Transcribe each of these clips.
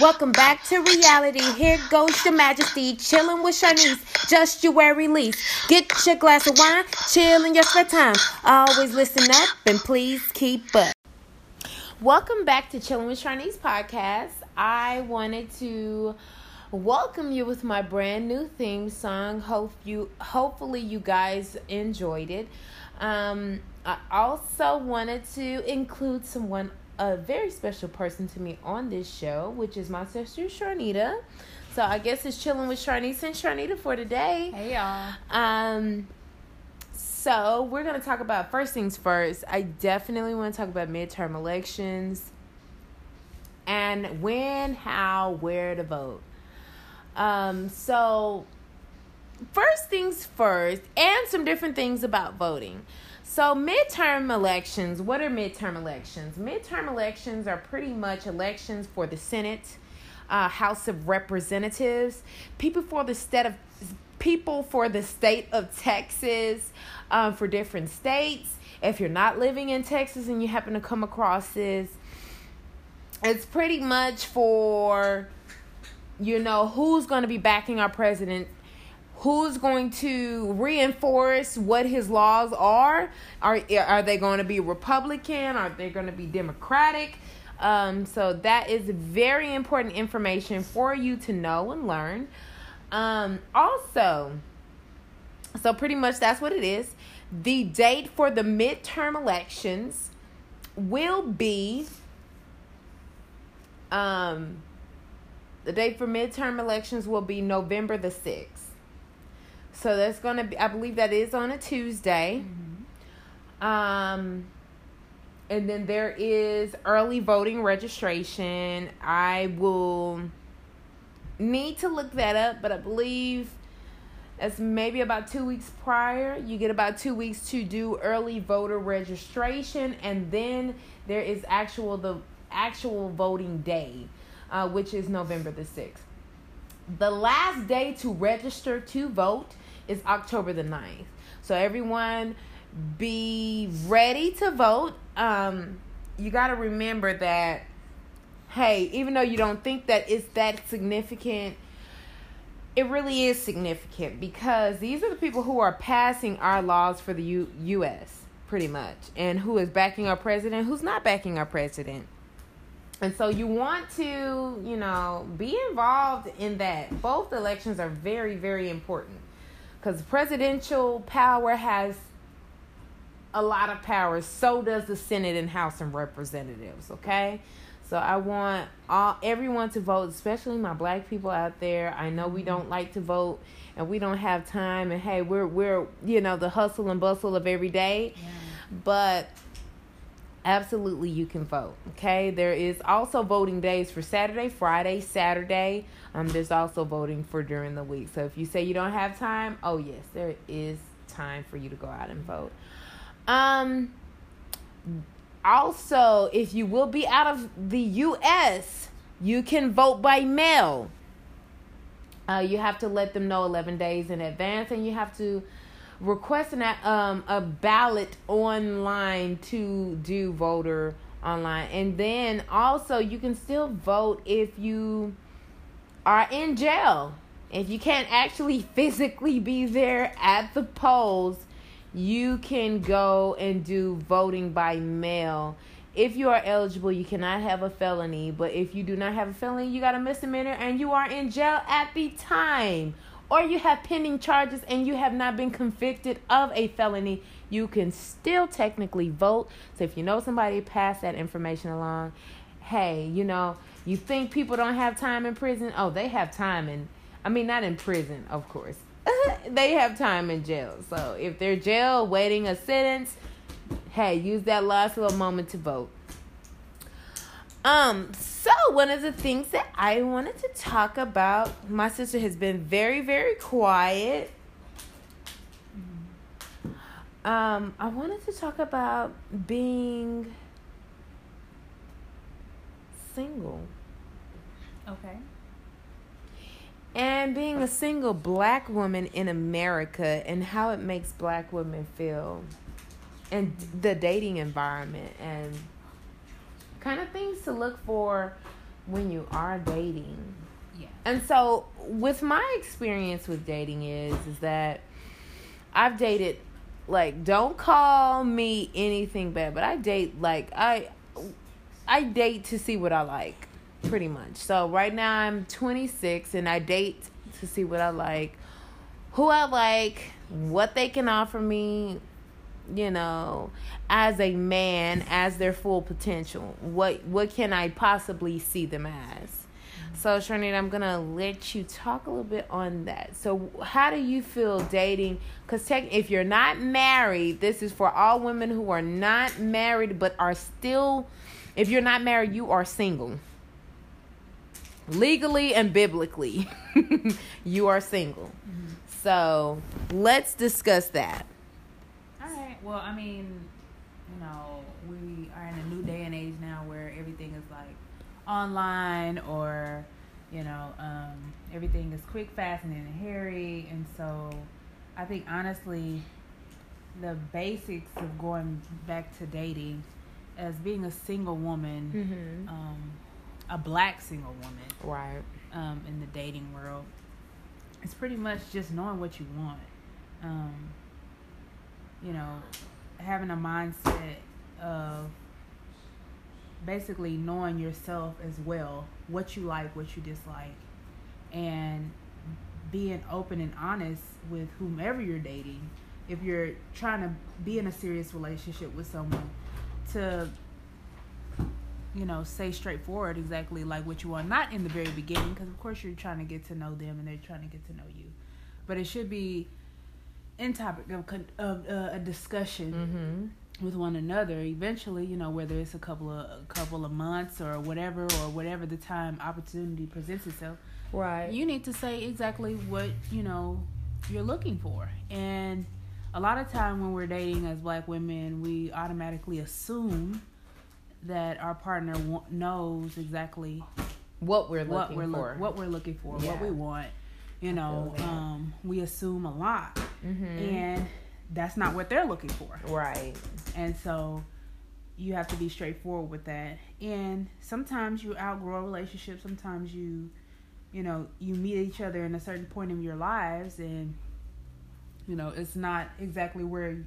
Welcome back to reality. Here goes your majesty, chilling with Sharnice, just you where release. Get your glass of wine, chill in your spare time. Always listen up and please keep up. Welcome back to Chilling with Sharnice podcast. I wanted to welcome you with my brand new theme song. Hope you, hopefully, you guys enjoyed it. Um, I also wanted to include someone a very special person to me on this show, which is my sister Sharnita. So I guess it's chilling with Sharnita and Sharnita for today. Hey y'all. Um so we're gonna talk about first things first. I definitely want to talk about midterm elections and when, how, where to vote. Um so first things first, and some different things about voting. So, midterm elections, what are midterm elections? Midterm elections are pretty much elections for the Senate, uh, House of Representatives, people for the state of people for the state of Texas, um, for different states. If you're not living in Texas and you happen to come across this, it's pretty much for you know who's going to be backing our president who's going to reinforce what his laws are? Are are they going to be republican? Are they going to be democratic? Um, so that is very important information for you to know and learn. Um, also so pretty much that's what it is. The date for the midterm elections will be um, the date for midterm elections will be november the 6th so that's gonna be. I believe that is on a Tuesday. Mm-hmm. Um, and then there is early voting registration. I will need to look that up, but I believe as maybe about two weeks prior. You get about two weeks to do early voter registration, and then there is actual the actual voting day, uh, which is November the sixth. The last day to register to vote is October the 9th. So everyone be ready to vote. Um, you got to remember that, hey, even though you don't think that it's that significant, it really is significant because these are the people who are passing our laws for the U- U.S. pretty much, and who is backing our president, who's not backing our president. And so you want to, you know, be involved in that. Both elections are very, very important because presidential power has a lot of power. So does the Senate and House of Representatives. Okay, so I want all everyone to vote, especially my black people out there. I know we don't mm-hmm. like to vote and we don't have time. And hey, we're we're you know the hustle and bustle of every day, yeah. but absolutely you can vote okay there is also voting days for saturday friday saturday um, there's also voting for during the week. So if you say you don't have time, oh yes, there is time for you to go out and vote. Um, also, if you will be out of the U.S., you can vote by mail. Uh, you have to let them know 11 days in advance, and you have to request an, um, a ballot online to do voter online. And then also, you can still vote if you are in jail. If you can't actually physically be there at the polls, you can go and do voting by mail. If you are eligible, you cannot have a felony, but if you do not have a felony, you got a misdemeanor and you are in jail at the time, or you have pending charges and you have not been convicted of a felony, you can still technically vote. So if you know somebody, pass that information along. Hey, you know, you think people don't have time in prison? Oh, they have time in, I mean, not in prison, of course. they have time in jail. So if they're jail waiting a sentence, hey, use that last little moment to vote. Um, so one of the things that I wanted to talk about, my sister has been very, very quiet. Um, I wanted to talk about being single. Okay. And being a single black woman in America and how it makes black women feel and the dating environment and kind of things to look for when you are dating. Yeah. And so with my experience with dating is is that I've dated like don't call me anything bad, but I date like I I date to see what I like pretty much. So right now I'm 26 and I date to see what I like, who I like, what they can offer me, you know, as a man, as their full potential. What what can I possibly see them as? So, Sharnita, I'm gonna let you talk a little bit on that. So, how do you feel dating? Because tech, if you're not married, this is for all women who are not married but are still. If you're not married, you are single. Legally and biblically, you are single. Mm-hmm. So, let's discuss that. Well, I mean, you know, we are in a new day and age now where everything is like online or, you know, um, everything is quick, fast, and then hairy. And so I think honestly, the basics of going back to dating as being a single woman, Mm-hmm. um, a black single woman Right. um, in the dating world, it's pretty much just knowing what you want. Um, you know, having a mindset of basically knowing yourself as well, what you like, what you dislike, and being open and honest with whomever you're dating. If you're trying to be in a serious relationship with someone, to you know say straightforward exactly like what you want not in the very beginning because of course you're trying to get to know them and they're trying to get to know you but it should be in topic of, of uh, a discussion Mm-hmm. with one another eventually you know whether it's a couple of a couple of months or whatever or whatever the time opportunity presents itself Right. you need to say exactly what you know you're looking for and a lot of time when we're dating as black women we automatically assume that our partner knows exactly what we're looking what we're for. look, what we're looking for Yeah. what we want you know um, we assume a lot mm-hmm. and that's not what they're looking for Right. and so you have to be straightforward with that. And sometimes you outgrow a relationship. Sometimes you, you know, you meet each other in a certain point in your lives, and you know it's not exactly where,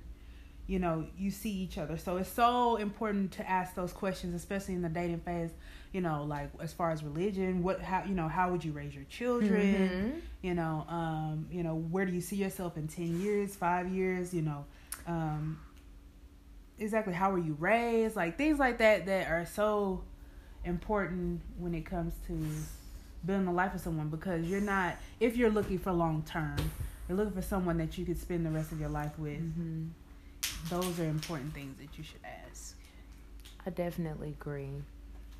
you know, you see each other. So it's so important to ask those questions, especially in the dating phase. You know, like as far as religion, what, how, you know, how would you raise your children? Mhm. you know um you know where do you see yourself in 10 years 5 years you know um exactly how were you raised like things like that that are so important when it comes to building a life with someone because you're not if you're looking for long term you're looking for someone that you could spend the rest of your life with Mhm. Those are important things that you should ask I definitely agree.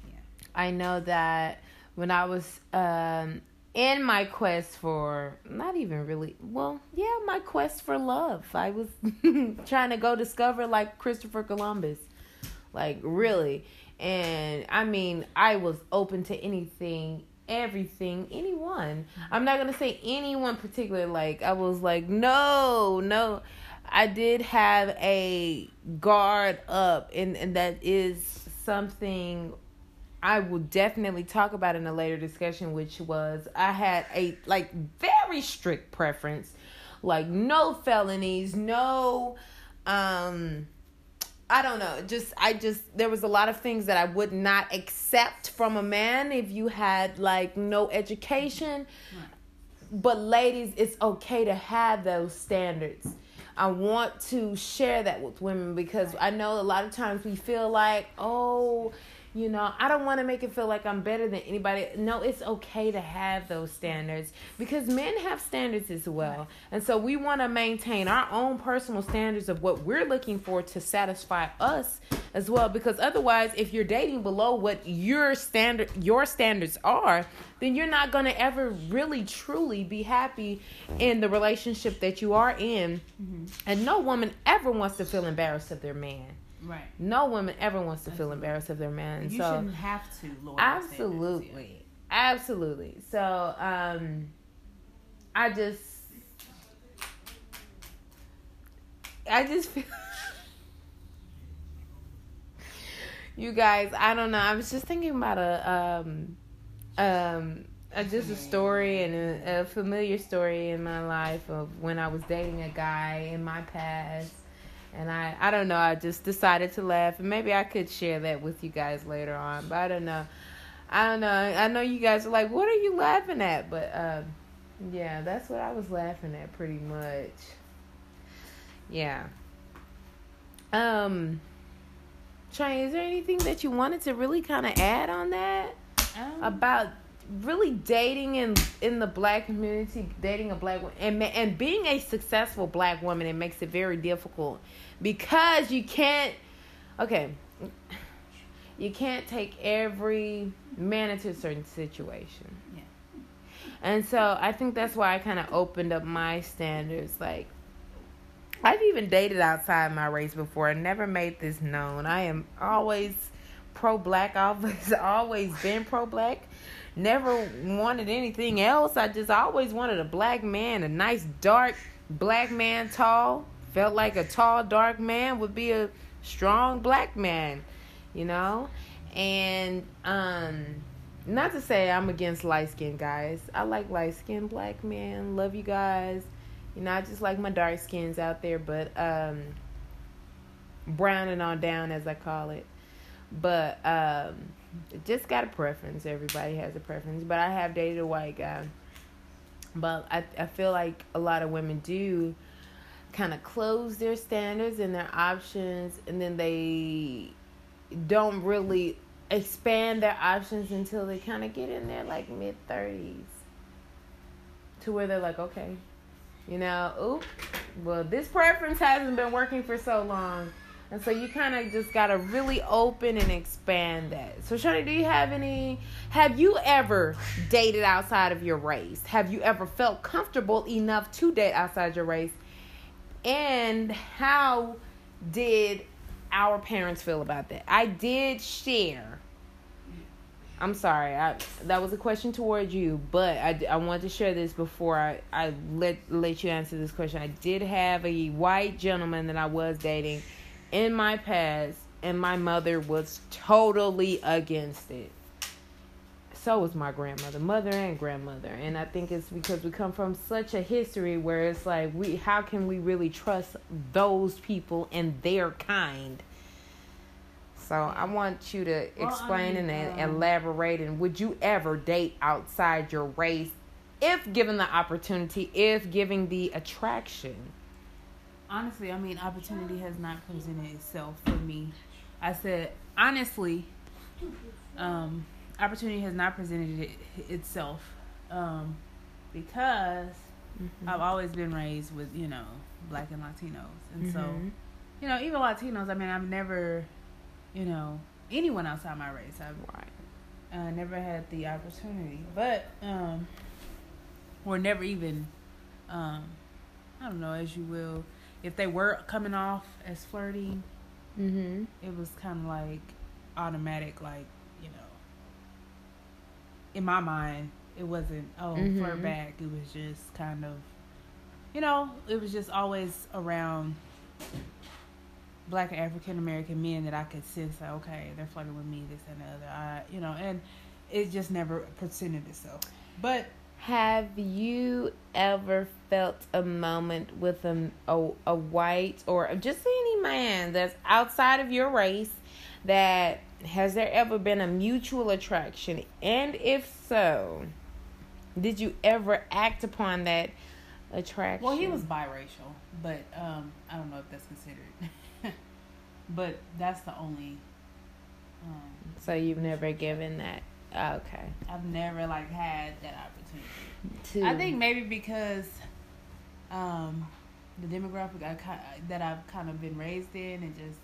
Yeah. I know that when I was um, in my quest for not even really well, yeah, my quest for love. I was trying to go discover like Christopher Columbus. Like really. And I mean, I was open to anything, everything, anyone. I'm not going to say anyone particular like I was like, "No, no." I did have a guard up and and that is something I will definitely talk about in a later discussion, which was I had a like very strict preference, like no felonies, no um I don't know, just I just there was a lot of things that I would not accept from a man if you had like no education. But ladies, it's okay to have those standards. I want to share that with women because I know a lot of times we feel like, oh, you know, I don't want to make it feel like I'm better than anybody. No, it's okay to have those standards because men have standards as well. And so we want to maintain our own personal standards of what we're looking for to satisfy us as well because otherwise if you're dating below what your standard your standards are, then you're not going to ever really truly be happy in the relationship that you are in. Mm-hmm. And no woman ever wants to feel embarrassed of their man. Right No woman ever wants to feel embarrassed of their man. you so shouldn't have to your standards, yeah. absolutely, absolutely. So um, I just, I just feel. You guys, I don't know. I was just thinking about a um um, uh, just a story and a, a familiar story in my life of when I was dating a guy in my past. And I, I don't know, I just decided to laugh. And maybe I could share that with you guys later on. But I don't know. I don't know. I know you guys are like, what are you laughing at? But um, yeah, that's what I was laughing at pretty much. Yeah. Um, Trey, is there anything that you wanted to really kind of add on that Um, about really dating in in the black community, dating a black woman, and and being a successful black woman? It makes it very difficult because you can't. Okay, you can't take every man into a certain situation. Yeah. And so I think that's why I kind of opened up my standards. Like, I've even dated outside my race before. I never made this known. I am always pro black, always always been pro black. Never wanted anything else. I just always wanted a black man, a nice dark black man, tall. Felt like a tall dark man would be a strong black man, you know? And um not to say I'm against light skinned guys. I like light skinned black men. Love you guys. You know, I just like my dark skins out there, but um brown and on down as I call it. But um just got a preference. Everybody has a preference. But I have dated a white guy. But I I feel like a lot of women do kind of close their standards and their options and then they don't really expand their options until they kind of get in their like mid 30s to where they're like okay you know oop well this preference hasn't been working for so long and so you kind of just gotta really open and expand that so shani do you have any have you ever dated outside of your race have you ever felt comfortable enough to date outside your race and how did our parents feel about that? I did share. I'm sorry, I, that was a question towards you, but I, I wanted to share this before I, I let let you answer this question. I did have a white gentleman that I was dating in my past, and my mother was totally against it. So was my grandmother, mother and grandmother, and I think it's because we come from such a history where it's like we, how can we really trust those people and their kind? So I want you to Well, I explain mean, and um, elaborate. And would you ever date outside your race, if given the opportunity, if giving the attraction? Honestly, I mean, opportunity has not presented itself for me. I said honestly, um, opportunity has not presented it, itself um, because I've always been raised with you know black and Latinos, and so Mhm. you know even Latinos. I mean, I've never, you know, anyone outside my race. I've Right. uh, never had the opportunity, but um, or never even, um, I don't know, as you will. If they were coming off as flirty, Mm-hmm. it was kind of like automatic, like you know. In my mind, it wasn't oh Mhm. flirt back. It was just kind of, you know, it was just always around black and African American men that I could sense that okay, they're flirting with me, this and the other. I, you know, and it just never presented itself. But Have you ever felt a moment with a, a, a white or just any man that's outside of your race that has there ever been a mutual attraction? And if so, did you ever act upon that attraction? well, he was biracial, but um, I don't know if that's considered. but that's the only. Um, So you've never given that. Okay. I've never like had that opportunity. To, I think maybe because um, the demographic I that I've kind of been raised in, and just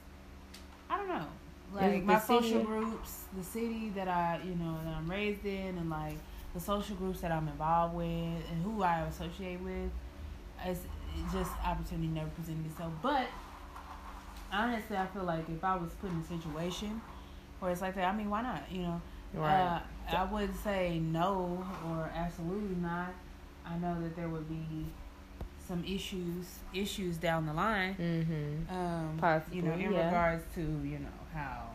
I don't know, like my city? social groups, the city that I you know that I'm raised in, and like the social groups that I'm involved with, and who I associate with, it's just opportunity never presented itself. But honestly, I feel like if I was put in a situation where it's like that, I mean, why not? You know. Right. Uh, I would say no or absolutely not. I know that there would be some issues issues down the line. mm-hmm. Um, Possibly, you know, in yeah. regards to you know how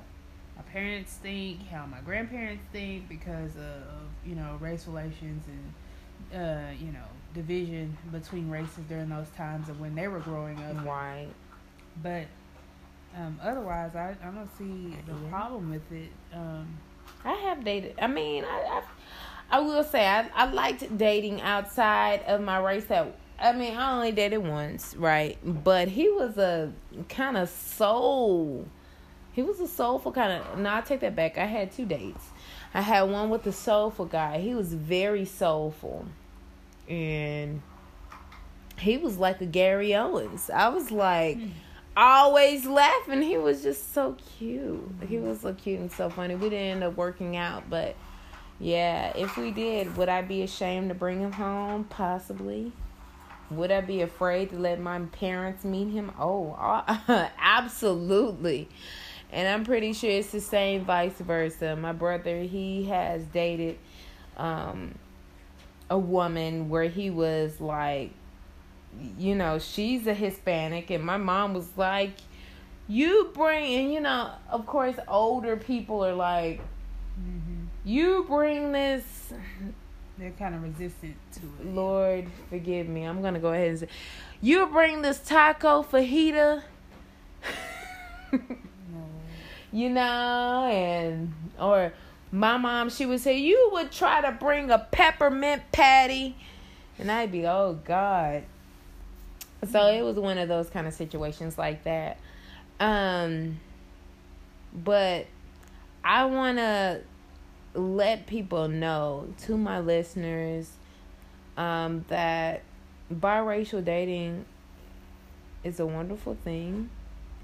my parents think, how my grandparents think, because of you know race relations and uh, you know division between races during those times of when they were growing up. Right. But um, otherwise, I, I don't see the problem with it. Um, I have dated. I mean, I, I, I will say I, I liked dating outside of my race. That I mean, I only dated once, right? But he was a kind of soul. He was a soulful kind of. No, I take that back. I had two dates. I had one with a soulful guy. He was very soulful, and he was like a Gary Owens. I was like hmm. Always laughing. He was just so cute. He was so cute and so funny. We didn't end up working out, but yeah, if we did, would I be ashamed to bring him home? Possibly. Would I be afraid to let my parents meet him? Oh, absolutely. And I'm pretty sure it's the same vice versa. My brother, he has dated um a woman where he was like you know, she's a Hispanic, and my mom was like, "You bring," and you know, of course, older people are like, mm-hmm. "You bring this." they're kind of resistant to it. Lord, forgive me. I'm gonna go ahead and say, "You bring this taco fajita." No. you know, and or my mom, she would say, "You would try to bring a peppermint patty," and I'd be, "Oh God." So it was one of those kind of situations like that. Um, but I want to let people know to my listeners um, that biracial dating is a wonderful thing,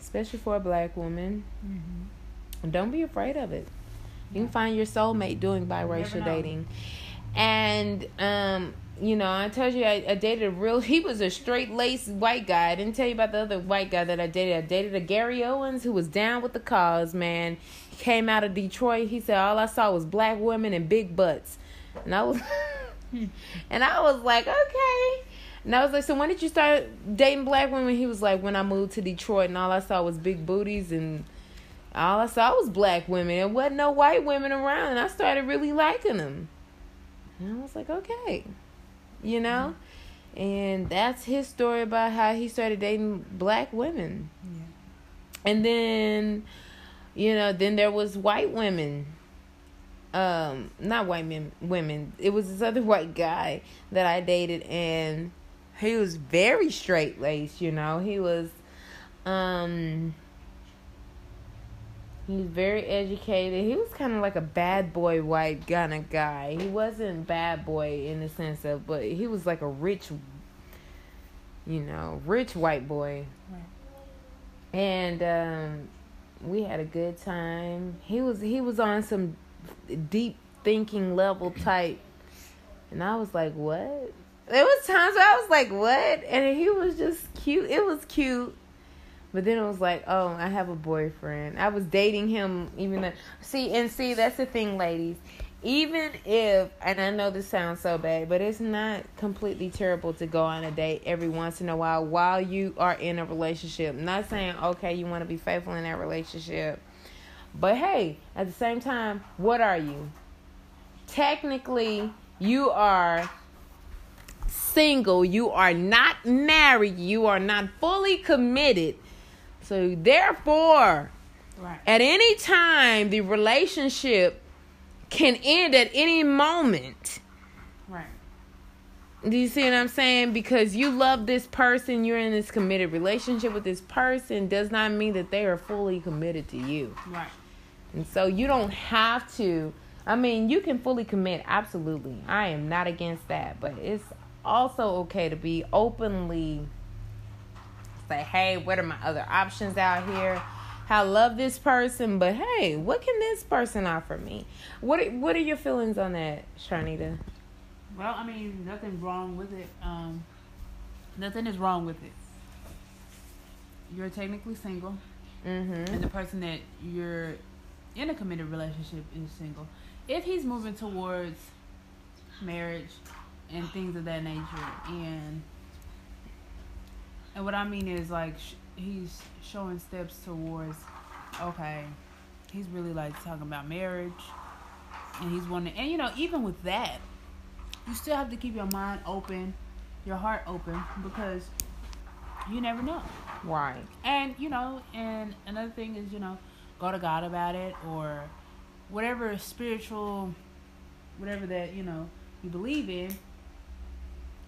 especially for a black woman. Mm-hmm. Don't be afraid of it. You can find your soulmate doing biracial dating. And um, you know, I told you I, I dated a real he was a straight laced white guy. I didn't tell you about the other white guy that I dated. I dated a Gary Owens who was down with the cause, man. Came out of Detroit. He said all I saw was black women and big butts. And I was and I was like, okay. And I was like, so when did you start dating black women? He was like, when I moved to Detroit and all I saw was big booties and all I saw was black women. and wasn't no white women around. And I started really liking them. And I was like, okay. You know? And that's his story about how he started dating black women. Yeah. And then, you know, then there was white women. Um, not white men, women. It was this other white guy that I dated, and he was very straight laced. You know, he was, um, he was very educated. He was kind of like a bad boy white kind of guy. He wasn't bad boy in the sense of, but he was like a rich, you know, rich white boy Right. and um, we had a good time. He was he was on some deep thinking level type, and I was like, "What?" There was times where I was like, "What?" And he was just cute. It was cute, but then it was like, "Oh, I have a boyfriend." I was dating him, even though see and see that's the thing, ladies. Even if, and I know this sounds so bad, but it's not completely terrible to go on a date every once in a while while you are in a relationship. not saying, okay, you want to be faithful in that relationship. But hey, at the same time, what are you? Technically, you are single. You are not married. You are not fully committed. So, therefore, Right. at any time, the relationship can end at any moment. Right. Do you see what I'm saying? Because you love this person, you're in this committed relationship with this person, does not mean that they are fully committed to you. Right. And so you don't have to. I mean, you can fully commit, absolutely. I am not against that. But it's also okay to be openly say, hey, what are my other options out here? I love this person, but hey, what can this person offer me? What are, what are your feelings on that, Sharnita? Well, I mean, nothing wrong with it. Um, nothing is wrong with it. You're technically single, Mm-hmm. and the person that you're in a committed relationship is single. If he's moving towards marriage and things of that nature, and and what I mean is like sh- he's showing steps towards, okay, he's really like talking about marriage, and he's wanting. And you know, even with that, you still have to keep your mind open, your heart open, because you never know. Right. And you know, and another thing is, you know, go to God about it or whatever spiritual, whatever that you know you believe in.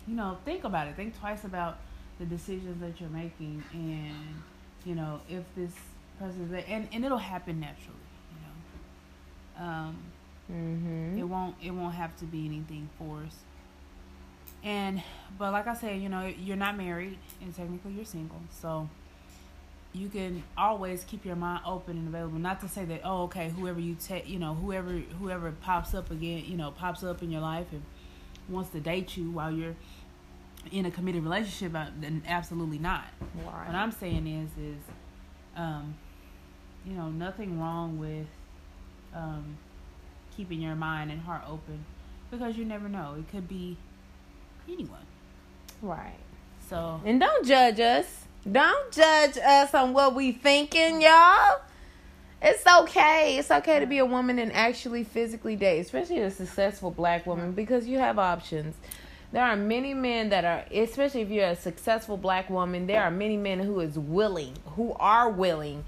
You know, think about it. Think twice about the decisions that you're making, and you know, if this person, and and it'll happen naturally. You know, um, Mm-hmm. it won't it won't have to be anything forced. And but like I said, you know, you're not married and technically you're single. So you can always keep your mind open and available. Not to say that, oh, okay, whoever you take, you know, whoever whoever pops up again, you know, pops up in your life and wants to date you while you're in a committed relationship, then absolutely not. What I'm saying is, is, um, you know, nothing wrong with um, keeping your mind and heart open because you never know. It could be anyone. Right. So And don't judge us. Don't judge us on what we thinking, y'all. It's okay. It's okay to be a woman and actually physically date, especially a successful black woman, because you have options. There are many men that are, especially if you're a successful black woman, there are many men who is willing, who are willing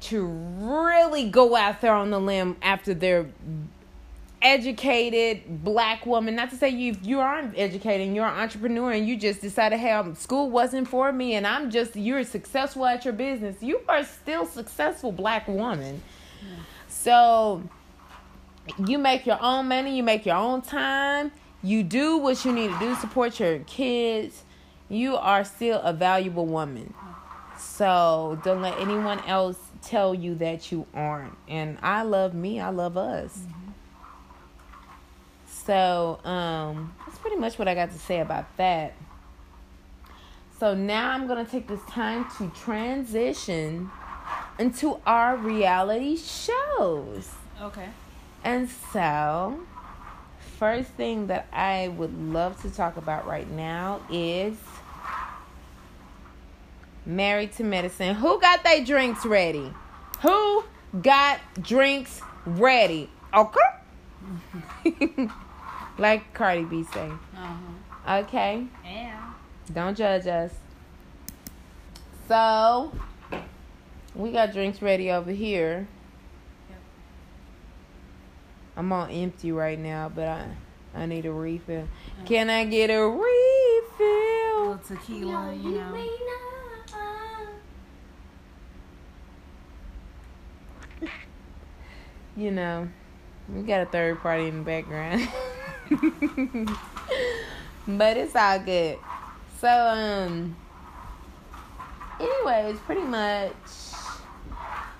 to really go out there on the limb after they're educated black woman. Not to say you you aren't educated and you're an entrepreneur and you just decided hey um, school wasn't for me and i'm just you're successful at your business you are still successful black woman. So you make your own money you make your own time you do what you need to do support your kids you are still a valuable woman so don't let anyone else tell you that you aren't and i love me i love us so um, that's pretty much what I got to say about that. So now I'm gonna take this time to transition into our reality shows. okay. And so, first thing that I would love to talk about right now is Married to Medicine. Who got their drinks ready? Who got drinks ready? Okay. like Cardi B say. Uh-huh. Okay. Yeah. Don't judge us. So, we got drinks ready over here. Yep. I'm on empty right now, but I I need a refill. Can I get a A refill? little tequila, you know. You know, we got a third party in the background. but it's all good. So, um, anyways, pretty much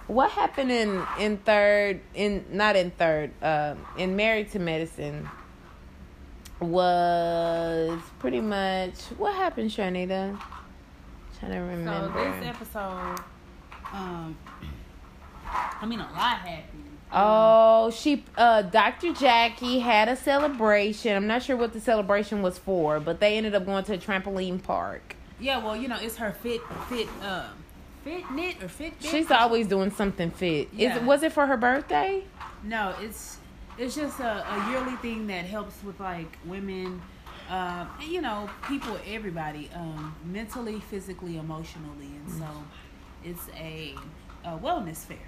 what happened in in third in not in third um in married to medicine was pretty much what happened shanita trying to remember. So this episode, um, I mean, a lot happened. Oh, she uh Dr. Jackie had a celebration. I'm not sure what the celebration was for, but they ended up going to a trampoline park. Yeah, well, you know, it's her fit, fit, um, fit knit or fit. She's always doing something fit. Yeah. it was it for her birthday? No, it's it's just a, a yearly thing that helps with like women, um, and, you know, people, everybody, um, mentally, physically, emotionally, and so it's a, a wellness fair.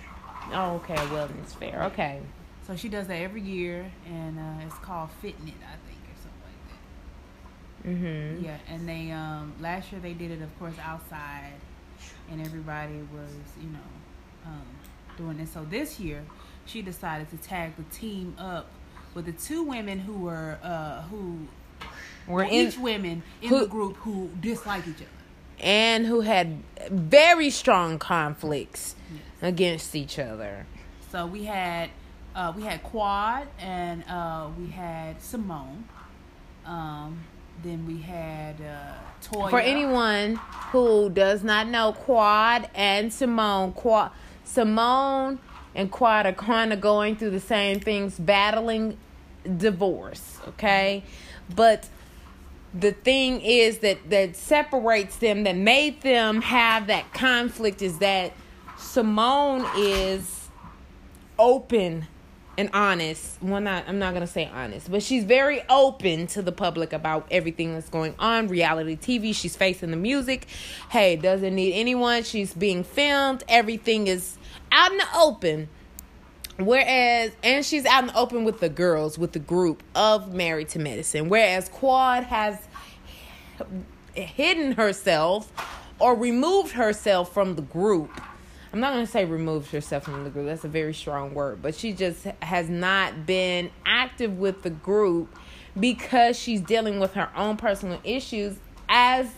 Oh, okay, a wellness fair. Okay. So she does that every year, and uh, it's called Fitnit, I think, or something like that. Mhm. Yeah, and they um last year they did it, of course, outside, and everybody was, you know, um, doing it. So this year, she decided to tag the team up with the two women who were uh who were in each women in who- the group who dislike each other. and who had very strong conflicts against each other. So we had uh, we had Quad and uh, we had Simone. Um, then we had uh, Toya. For anyone who does not know, Quad and Simone, Quad, Simone and Quad are kind of going through the same things, battling divorce. Okay, but the thing is that that separates them, that made them have that conflict, is that Simone is open and honest. Well, not I'm not gonna say honest, but she's very open to the public about everything that's going on. Reality TV. She's facing the music. Hey, doesn't need anyone. She's being filmed. Everything is out in the open. Whereas, and she's out in the open with the girls, with the group of Married to Medicine. Whereas Quad has hidden herself or removed herself from the group. I'm not going to say removed herself from the group. That's a very strong word. But she just has not been active with the group because she's dealing with her own personal issues as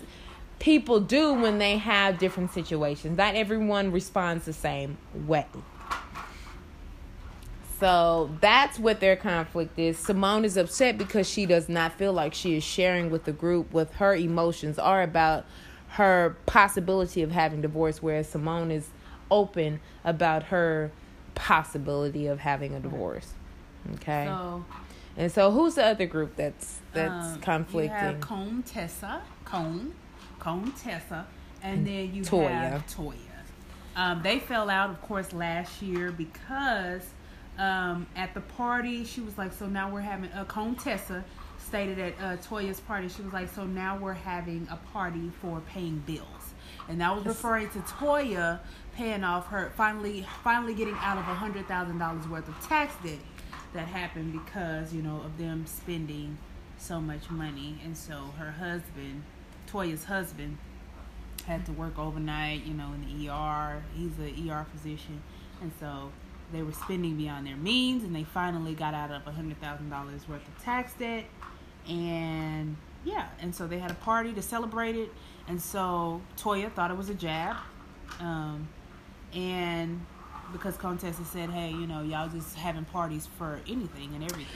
people do when they have different situations. Not everyone responds the same way. So that's what their conflict is. Simone is upset because she does not feel like she is sharing with the group what her emotions are about her possibility of having divorce, whereas Simone is open about her possibility of having a divorce. Okay. So, and so who's the other group that's that's um, conflicting? You have Contessa, Cone, Contessa, and then you Toya. have Toya. Um, they fell out, of course, last year because um, at the party she was like, "So now we're having a uh, Contessa." Stated at uh, Toya's party, she was like, "So now we're having a party for paying bills," and that was referring to Toya paying off her finally finally getting out of a hundred thousand dollars worth of tax debt that happened because you know of them spending so much money. And so her husband toya's husband had to work overnight you know in the er he's an er physician. And so they were spending beyond their means and they finally got out of a hundred thousand dollars worth of tax debt. And yeah and so they had a party to celebrate it. And so toya thought it was a jab. Um, and because Contessa said, "Hey, you know, y'all just having parties for anything and everything."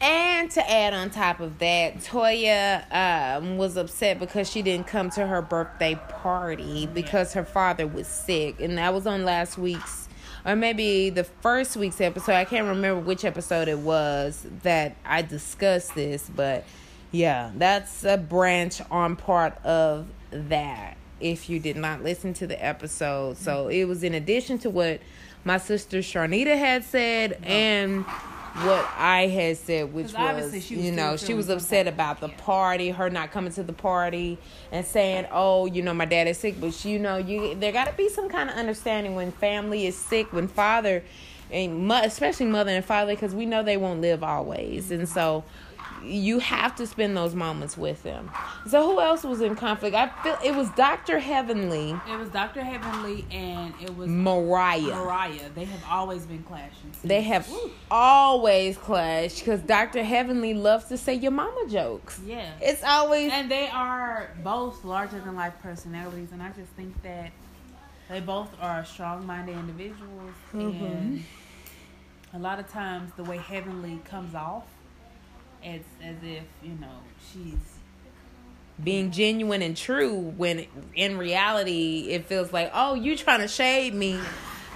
And to add on top of that, Toya um, was upset because she didn't come to her birthday party because her father was sick, and that was on last week's, or maybe the first week's episode. I can't remember which episode it was that I discussed this, but yeah, that's a branch on part of that. If you did not listen to the episode, so it was in addition to what my sister Sharnita had said and what I had said, which was, you know, she was upset about the party, her not coming to the party, and saying, "Oh, you know, my dad is sick." But you know, you there got to be some kind of understanding when family is sick, when father, and especially mother and father, because we know they won't live always, and so you have to spend those moments with them. So who else was in conflict? I feel it was Doctor Heavenly, It was Dr. Heavenly and it was Mariah. Mariah. They have always been clashing. They have always clashed because Dr. Heavenly loves to say your mama jokes. Yeah. It's always And they are both larger than life personalities, and I just think that they both are strong minded individuals. Mm-hmm. And a lot of times, the way Heavenly comes off, it's as if, you know, she's. being genuine and true when in reality it feels like, oh, you trying to shade me.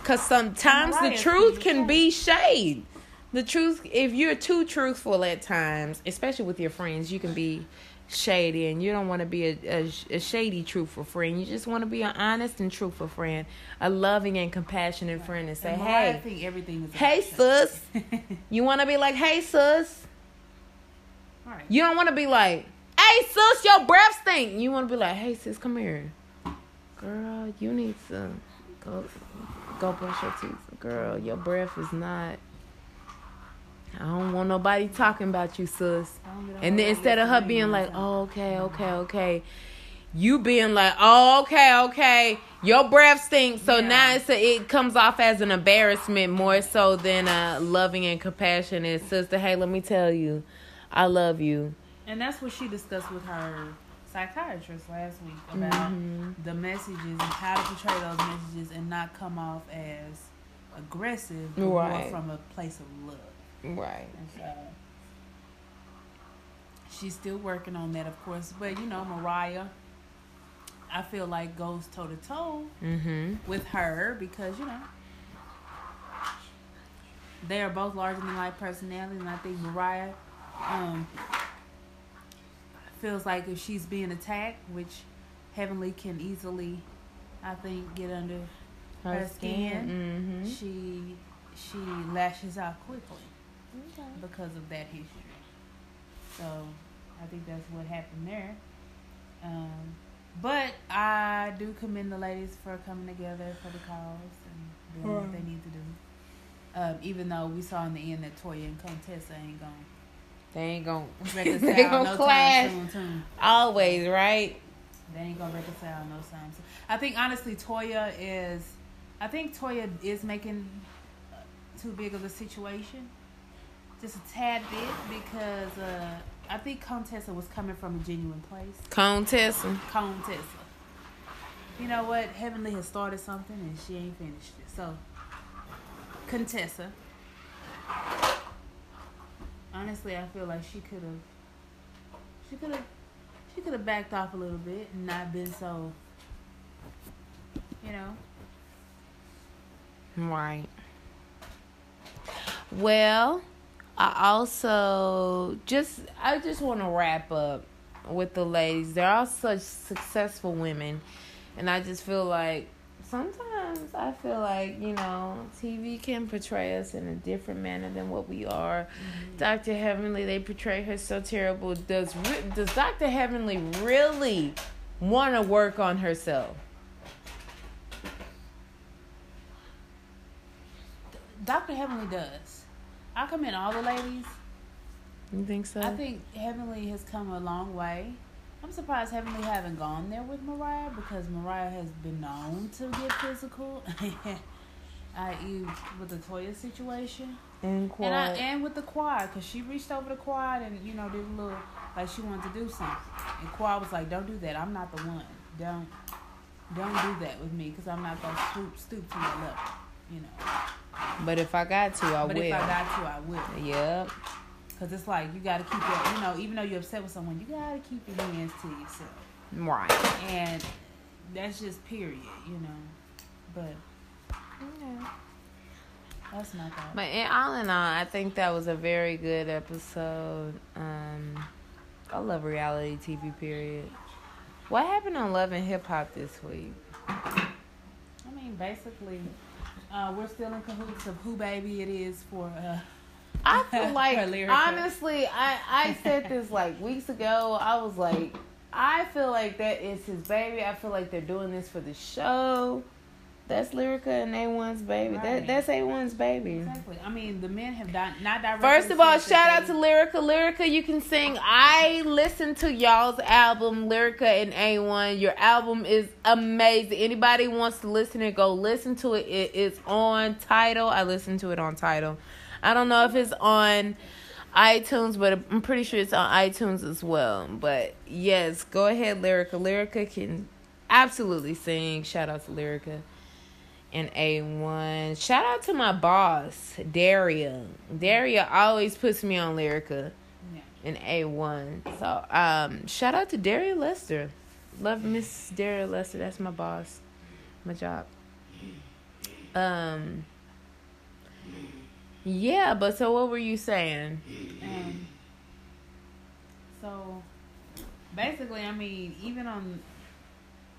Because sometimes the truth can be shade. The truth, if you're too truthful at times, especially with your friends, you can be shady and you don't want to be a, a, a shady, truthful friend. You just want to be an honest and truthful friend, a loving and compassionate friend, and say, And hey, think everything is. hey, sus. You want to be like, hey, sus. Right. You don't want to be like, hey, sis, your breath stink. You want to be like, hey, sis, come here. Girl, you need to go, go brush your teeth. Girl, your breath is not. I don't want nobody talking about you, sis. Don't get on And then instead of her being like, oh, okay, okay, okay, you being like, oh, okay, okay, your breath stinks. So Yeah. now it's a, it comes off as an embarrassment more so than a loving and compassionate sister. Hey, let me tell you, I love you. And that's what she discussed with her psychiatrist last week about Mhm. the messages and how to portray those messages and not come off as aggressive, but more Right. from a place of love. Right. And so she's still working on that, of course. But you know, Mariah, I feel like goes toe to toe Mm-hmm. with her because you know they are both larger than life personalities, and I think Mariah um, feels like if she's being attacked, which Heavenly can easily, I think, get under her skin. Mm-hmm. She she lashes out quickly because of that history. So I think that's what happened there. Um, but I do commend the ladies for coming together for the cause and doing what they need to do. Um, even though we saw in the end that Toya and Contessa ain't gonna They ain't gonna they gonna no clash soon, too. always, right? They ain't gonna reconcile no time soon. I think honestly, Toya is. I think Toya is making uh, too big of a situation, just a tad bit, because uh, I think Contessa was coming from a genuine place. Contessa. Contessa. You know what? Heavenly has started something and she ain't finished it. So, Contessa. Honestly, I feel like she could have. She could have. She could have backed off a little bit and not been so. You know. Right. Well, I also just I just want to wrap up with the ladies. They're all such successful women, and I just feel like sometimes I feel like you know TV can portray us in a different manner than what we are. Mm-hmm. Doctor Heavenly, they portray her so terrible. Does does Doctor Heavenly really want to work on herself? Dr. Heavenly does. I commend all the ladies. You think so? I think Heavenly has come a long way. I'm surprised Heavenly haven't gone there with Mariah because Mariah has been known to get physical, i.e., with the Toya situation, and and I, and with the quad because she reached over the quad and you know did a little like she wanted to do something, and quad was like, "Don't do that. I'm not the one. Don't don't do that with me because I'm not gonna stoop stoop to your level." You know. But if I got to, I but will. if I got to, I will. Yep. Cause it's like you gotta keep your, you know, even though you're upset with someone, you gotta keep your hands to yourself, Right. and that's just period, you know. But yeah. that's my thought. But in all in all, I think that was a very good episode. Um, I love reality TV. Period. What happened on Love and Hip Hop this week? I mean, basically, uh, we're still in cahoots of who baby it is for. Uh, I feel like honestly, I I said this like weeks ago. I was like, I feel like that is his baby. I feel like they're doing this for the show. That's Lyrica and A1's baby. That that's A1's baby. exactly. I mean, the men have di- not directly. First of all, shout out to Lyrica. Lyrica, you can sing. I listened to y'all's album, Lyrica and A1. Your album is amazing. Anybody wants to listen to go listen to it. It is on Tidal. I listened to it on Tidal. I don't know if it's on iTunes, but I'm pretty sure it's on iTunes as well. But yes, go ahead, Lyrica. Lyrica can absolutely sing. Shout out to Lyrica and A1. Shout out to my boss, Daria. Daria always puts me on Lyrica and A1. So, um, shout out to Daria Lester. Love Miss Daria Lester. That's my boss. My job. Um, yeah, but so what were you saying? Um, so basically, I mean, even on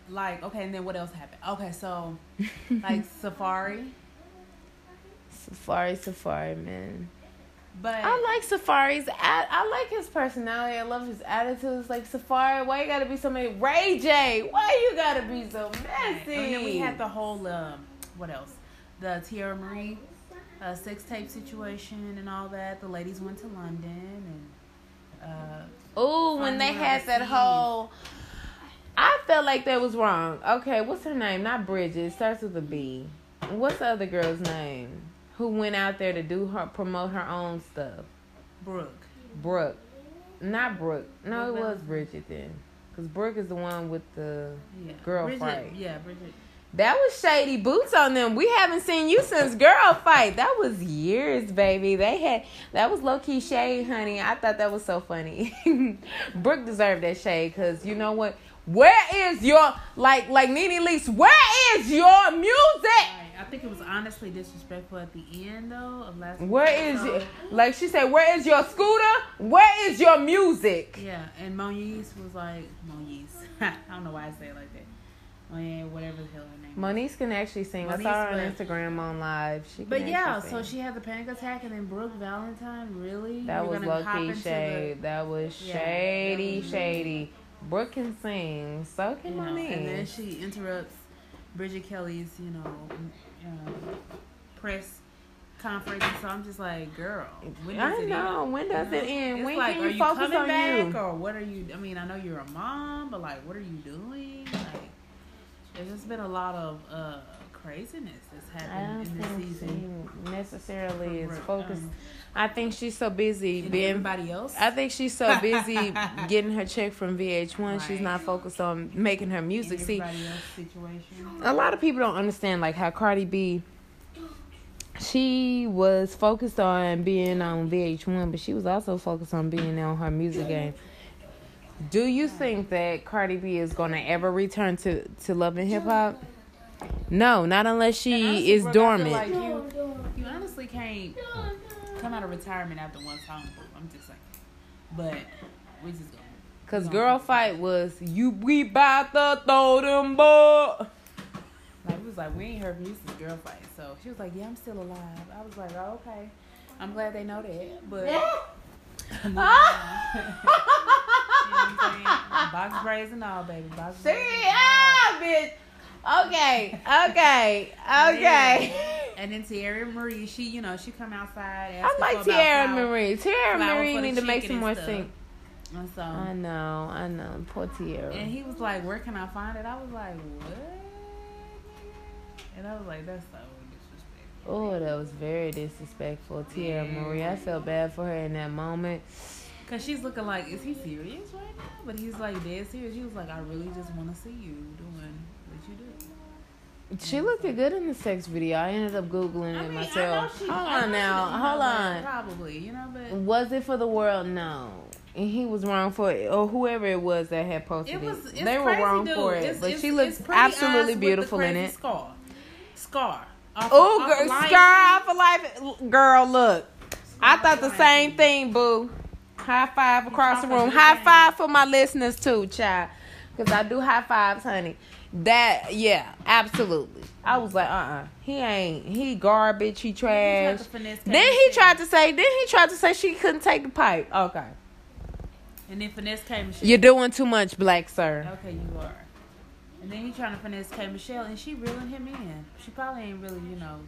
like okay, and then what else happened? Okay, so like Safaree, Safaree, Safaree, man. but I like Safaree's. ad- I like his personality. I love his attitudes. Like Safaree, why you gotta be so many? Ray J, why you gotta be so messy? And then we had the whole um, what else? The Teairra Marí uh, sex tape situation and all that. The ladies went to London and uh, Oh, when they had that whole. I felt like that was wrong. Okay, what's her name? Not Bridget. It starts with a B. What's the other girl's name? Who went out there to do her promote her own stuff? Brooke. Brooke. Not Brooke. No, it was Bridget then. Because Brooke is the one with the. Yeah, Girl Bridget, fight. Yeah, Bridget. That was shady boots on them. We haven't seen you since girl fight. That was years, baby. They had that was low key shade, honey. I thought that was so funny. Brooke deserved that shade because you know what? Where is your like like NeNe Leakes? Where is your music? Right. I think it was honestly disrespectful at the end though of last. Where is episode. like she said? Where is your scooter? Where is your music? Yeah, and Moniz was like Moniz. I don't know why I say it like that. Oh whatever the hell her name. Moniece can actually sing. I saw her on Instagram on live. She can But yeah, actually so she had the panic attack, and then Brooke Valentine. Really? That You're was low key shade. That was Yeah, that shady, was- shady. Brooke can sing. So can you know, Monique. and then she interrupts Bridget Kelly's, you know, uh, press conference. So I'm just like, girl, when does I it know. end? When does You know? it end? It's when like, can are you you focus coming on back, you? or what are you? I mean, I know you're a mom, but like, what are you doing? Like, there's just been a lot of uh, craziness that's happened in this season. she necessarily is focused. um, I think she's so busy being. everybody else. I think she's so busy getting her check from VH1. She's not focused on making her music. See, a lot of people don't understand like how Cardi B she was focused on being on VH1 but she was also focused on being on her music game. Do you think that Cardi B is going to ever return to to Love and Hip Hop? No, not unless she honestly, is Brooke, dormant. like you, you honestly can't come out of retirement after one song. I'm just saying, but we just gonna. Cause No. girl fight was you we bout to throw them boy. Like we was like, we ain't heard from you since girl fight. So she was like, yeah, I'm still alive. I was like, oh, okay. I'm glad they know that, but. You know what I'm saying? Box braids and all, baby. Box See, ah, bitch. Okay, okay, okay. And then Teairra Marí, she, you know, she come outside. I like Teairra Marí. Teairra Marí need to make some more sing. And so, I know, I know. Poor Teairra. and he was like, "Where can I find it?" I was like, "What?" And I was like, "That's so disrespectful." Oh, that was very disrespectful. Teairra Yeah. Marie. I felt bad for her in that moment. Cause she's looking like, "Is he serious right now?" But he's like dead serious. He was like, "I really just want to see you doing what you do." She looked good in the sex video. I ended up googling I it mean, I know myself. she. hold on now. Hold on. Probably, you know, but Was it for the world? No. And he was wrong for it, or whoever it was that had posted it it. was. They were wrong dude. for it, It's- but it's- she looks absolutely beautiful in it. Scar, scar. Oh, girl, scar of life, girl. Look, I thought the same thing, boo. High five across the room. High five for my listeners too, child, because I do high fives, honey. That, yeah, absolutely. I was like, uh, uh he ain't. He garbage. He trash. Then he tried to say. Then he tried to say she couldn't take the pipe. Okay, And then finesse Michelle. you're doing too much, black sir. Okay, you are. And then he trying to finesse K Michelle, and she reeling him in. She probably ain't really, you know,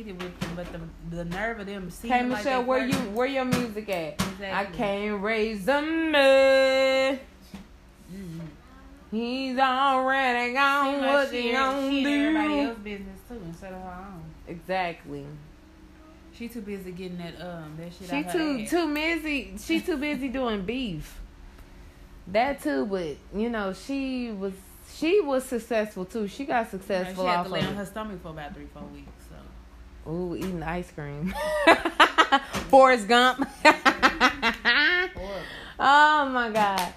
with him, but the the nerve of them seeing K Michelle, they where you where your music at? I can't raise a man. Mm-hmm. He's already gone. like What she, he gonna she everybody do? else's business too instead of her own. Exactly. She too busy getting that um that shit She too too busy. She too busy doing beef. That too, but you know she was she was successful too. She got successful she had off to of lay on her stomach for about three four weeks. Ooh, eating ice cream. Forrest Gump. oh my god.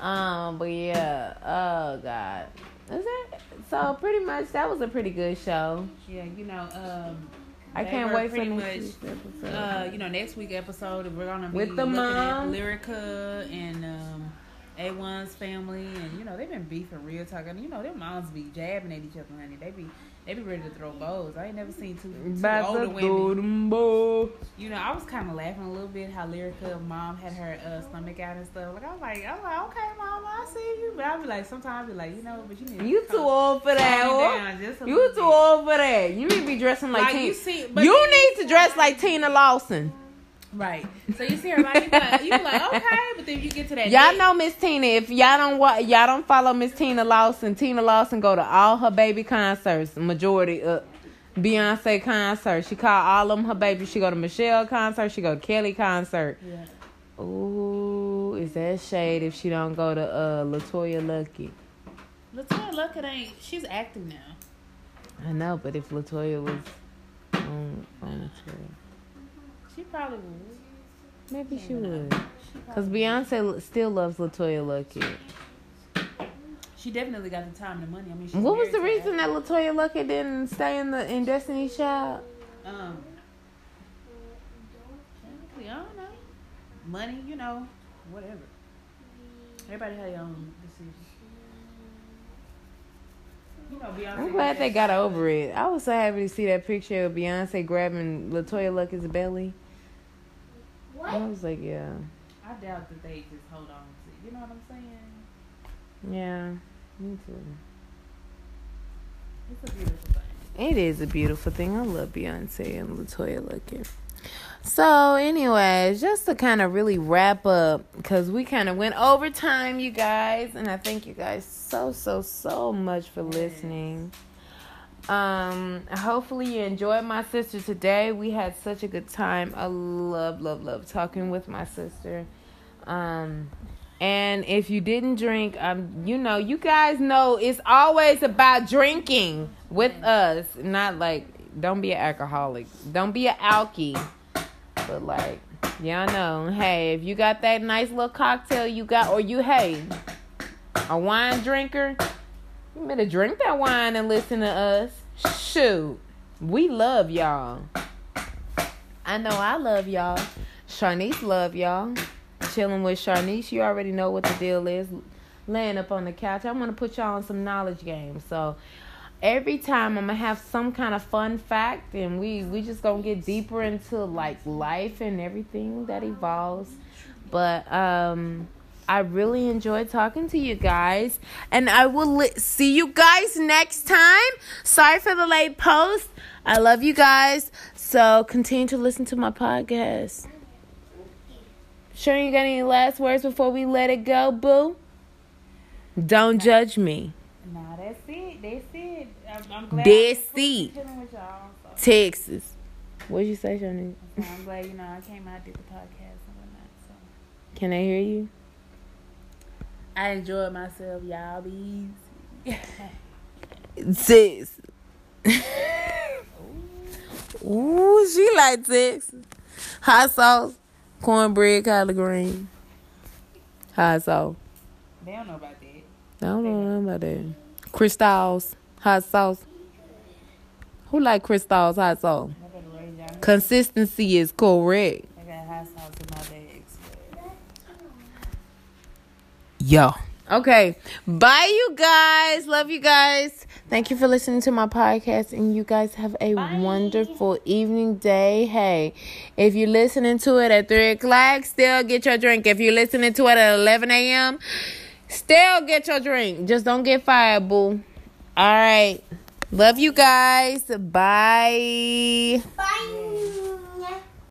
Um, but yeah. Oh god. Is that so? Pretty much, that was a pretty good show. Yeah, you know um. I can't wait for next much, episode. Uh, you know, next week episode we're gonna be With the mom. Lyrica and um, A1's family, and you know they've been beefing real talking. You know their moms be jabbing at each other, honey. They be they be ready to throw bows. I ain't never seen two, two About older to women. do them both. You know, I was kind of laughing a little bit how Lyrica mom had her uh, stomach out and stuff. Like I was like, I'm like, okay, mom, I see you, but I be like, sometimes I be like, you know, but you need to You too old for that. down just a You too bit. old for that. You need to be dressing like, Like Tina. you see, but You need to dress like Tina Lawson. Right. So you see everybody, you be like, you like, okay, but then you get to that. Y'all next- know Miss Tina. If y'all don't wa- y'all don't follow Miss Tina Lawson, Tina Lawson go to all her baby concerts. Majority of Beyonce concert. She call all of them her babies. She go to Michelle concert. She go to Kelly concert. Yeah. Ooh, is that shade if she don't go to uh LeToya Luckett? LeToya Luckett ain't. She's acting now. I know, but if LeToya was on on the tour, She probably would. maybe she would. Cause Beyonce still loves LeToya Luckett. she definitely got the time and the money. I mean, What was the reason that LeToya Luckett didn't stay in the in Destiny's Child? Um. I don't know. Money, you know, whatever. Everybody had their own decision. you know, Beyonce. I'm glad they got over it. I was so happy to see that picture of Beyonce grabbing LeToya Luckett's belly. I was like, yeah, I doubt that they just hold on to. You know what I'm saying? yeah, me too. It's a beautiful thing. It is a beautiful thing. I love Beyonce and LeToya Luckett. So, anyways, just to kind of really wrap up, because we kind of went over time, you guys, and I thank you guys so, so, so much for listening. Um, hopefully you enjoyed my sister today. We had such a good time. I love, love, love talking with my sister. Um, and if you didn't drink, um, you know, you guys know it's always about drinking with us. Not like don't be an alcoholic. Don't be an alkie. But like, y'all know, hey, if you got that nice little cocktail you got, or you hey, a wine drinker, you better drink that wine and listen to us. Shoot. We love y'all. I know I love y'all. Sharnice love y'all. Chilling with Sharnice, you already know what the deal is. Laying up on the couch. I want to put y'all on some knowledge games. So every time I'm gonna have some kind of fun fact and we we just gonna get deeper into like life and everything that evolves. But um I really enjoyed talking to you guys, and I will li- see you guys next time. Sorry for the late post. I love you guys, so continue to listen to my podcast. Sure, you got any last words before we let it go, boo? Don't judge me. Nah, that's it. That's it. I'm, I'm glad. That's it. chilling with y'all. So. Texas. What'd you say? So I'm glad you know I came out did the podcast and whatnot. So Can I hear you? I enjoyed myself, y'all. Bees. Sis. Ooh, she like Texas. Hot sauce, cornbread, collard green. Hot sauce. they don't know about that. I don't know nothing about that. Crystal's, hot sauce. Who like Crystal's, hot sauce? I better raise y'all. Consistency is correct. I got hot sauce in my bags. Yo. Okay. Bye, you guys. Love you guys. Thank you for listening to my podcast. And you guys have a wonderful evening, day. Hey, if you're listening to it at 3 o'clock, still get your drink. If you're listening to it at 11 a.m., still get your drink. Just don't get fired, boo. All right. Love you guys. Bye. Bye.